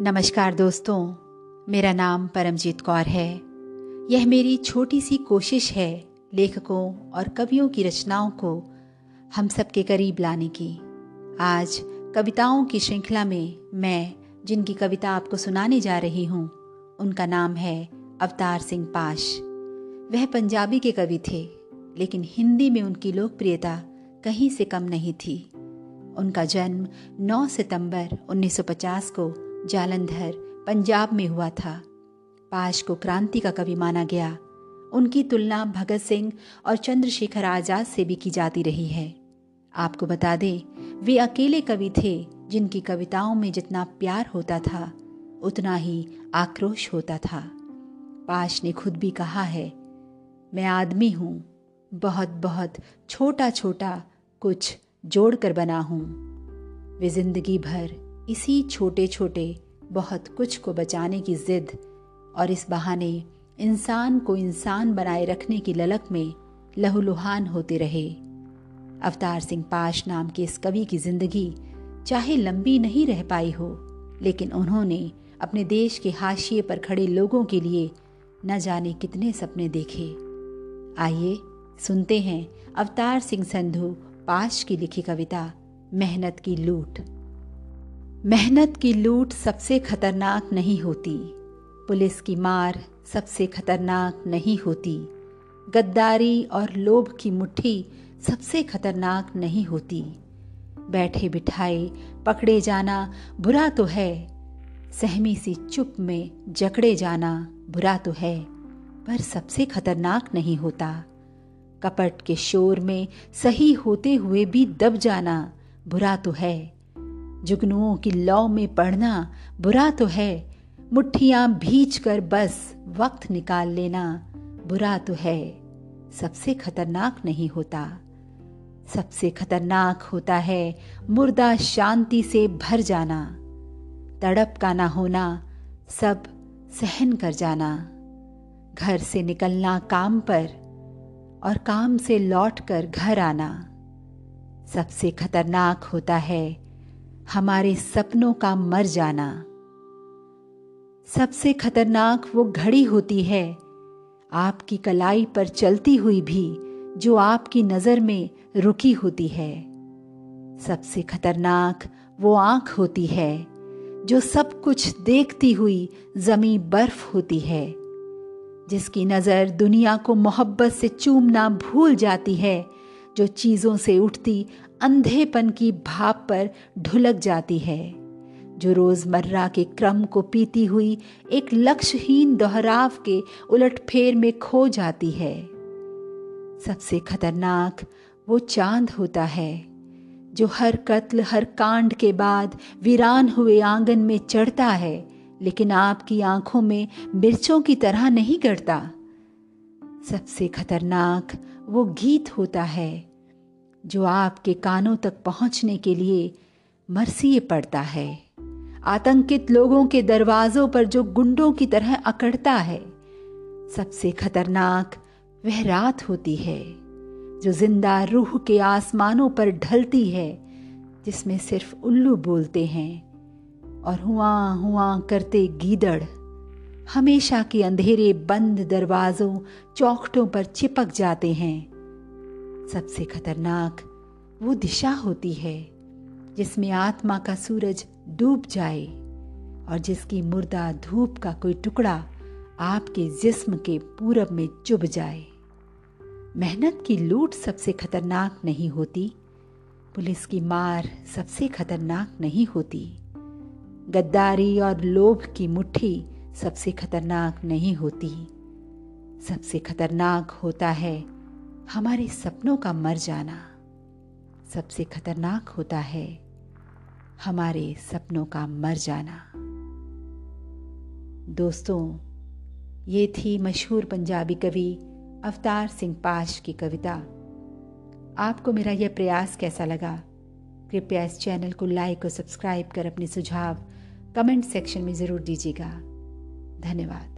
नमस्कार दोस्तों, मेरा नाम परमजीत कौर है। यह मेरी छोटी सी कोशिश है लेखकों और कवियों की रचनाओं को हम सबके करीब लाने की। आज कविताओं की श्रृंखला में मैं, जिनकी कविता आपको सुनाने जा रही हूँ, उनका नाम है अवतार सिंह पाश। वह पंजाबी के कवि थे, लेकिन हिंदी में उनकी लोकप्रियता कहीं से कम नहीं थी। उनका जन्म 9 सितंबर 1950 को जालंधर पंजाब में हुआ था। पाश को क्रांति का कवि माना गया। उनकी तुलना भगत सिंह और चंद्रशेखर आज़ाद से भी की जाती रही है। आपको बता दें, वे अकेले कवि थे जिनकी कविताओं में जितना प्यार होता था, उतना ही आक्रोश होता था। पाश ने खुद भी कहा है, मैं आदमी हूँ बहुत बहुत छोटा छोटा कुछ जोड़कर बना हूँ। वे ज़िंदगी भर इसी छोटे छोटे बहुत कुछ को बचाने की जिद और इस बहाने इंसान को इंसान बनाए रखने की ललक में लहूलुहान होते रहे। अवतार सिंह पाश नाम के इस कवि की ज़िंदगी चाहे लंबी नहीं रह पाई हो, लेकिन उन्होंने अपने देश के हाशिए पर खड़े लोगों के लिए न जाने कितने सपने देखे। आइए सुनते हैं अवतार सिंह संधु पाश की लिखी कविता, मेहनत की लूट। मेहनत की लूट सबसे खतरनाक नहीं होती। पुलिस की मार सबसे खतरनाक नहीं होती। गद्दारी और लोभ की मुट्ठी सबसे खतरनाक नहीं होती। बैठे बिठाए, पकड़े जाना बुरा तो है। सहमी सी चुप में जकड़े जाना बुरा तो है। पर सबसे खतरनाक नहीं होता। कपट के शोर में सही होते हुए भी दब जाना बुरा तो है। जुगनुओं की लौ में पढ़ना बुरा तो है, मुट्ठियाँ भीज कर बस वक्त निकाल लेना बुरा तो है। सबसे खतरनाक नहीं होता। सबसे खतरनाक होता है मुर्दा शांति से भर जाना। तड़प का ना होना, सब सहन कर जाना। घर से निकलना काम पर और काम से लौटकर घर आना। सबसे खतरनाक होता है हमारे सपनों का मर जाना। सबसे खतरनाक वो घड़ी होती है, आपकी कलाई पर चलती हुई भी, जो आपकी नज़र में रुकी होती है। सबसे खतरनाक वो आँख होती है, जो सब कुछ देखती हुई जमी बर्फ़ होती है, जिसकी नज़र दुनिया को मोहब्बत से चूमना भूल जाती है जो चीज़ों से उठती, अंधेपन की भाप पर ढुलक जाती है। जो रोज़मर्रा के क्रम को पीती हुई एक लक्ष्यहीन दोहराव के उलटफेर में खो जाती है। सबसे खतरनाक वो चाँद होता है, जो हर कत्ल, हर कांड के बाद वीरान हुए आँगन में चढ़ता है, लेकिन आपकी आँखों में मिर्चों की तरह नहीं गढ़ता। सबसे खतरनाक वो गीत होता है, जो आपके कानों तक पहुँचने के लिए मरसिए पड़ता है। आतंकित लोगों के दरवाजों पर जो गुंडों की तरह अकड़ता है, सबसे खतरनाक वह रात होती है, जो ज़िंदा रूह के आसमानों पर ढलती है, जिसमें सिर्फ़ उल्लू बोलते हैं और हुआ हुआ करते गीदड़। हमेशा के अंधेरे बंद दरवाजों, चौखटों पर चिपक जाते हैं। सबसे खतरनाक वो दिशा होती है, जिसमें आत्मा का सूरज डूब जाए और जिसकी मुर्दा धूप का कोई टुकड़ा आपके जिस्म के पूरब में चुभ जाए। मेहनत की लूट सबसे खतरनाक नहीं होती, पुलिस की मार सबसे खतरनाक नहीं होती। गद्दारी और लोभ की मुट्ठी सबसे खतरनाक नहीं होती। सबसे खतरनाक होता है हमारे सपनों का मर जाना। सबसे खतरनाक होता है हमारे सपनों का मर जाना। दोस्तों, ये थी मशहूर पंजाबी कवि अवतार सिंह पाश की कविता। आपको मेरा यह प्रयास कैसा लगा? कृपया इस चैनल को लाइक और सब्सक्राइब कर अपने सुझाव कमेंट सेक्शन में ज़रूर दीजिएगा। धन्यवाद।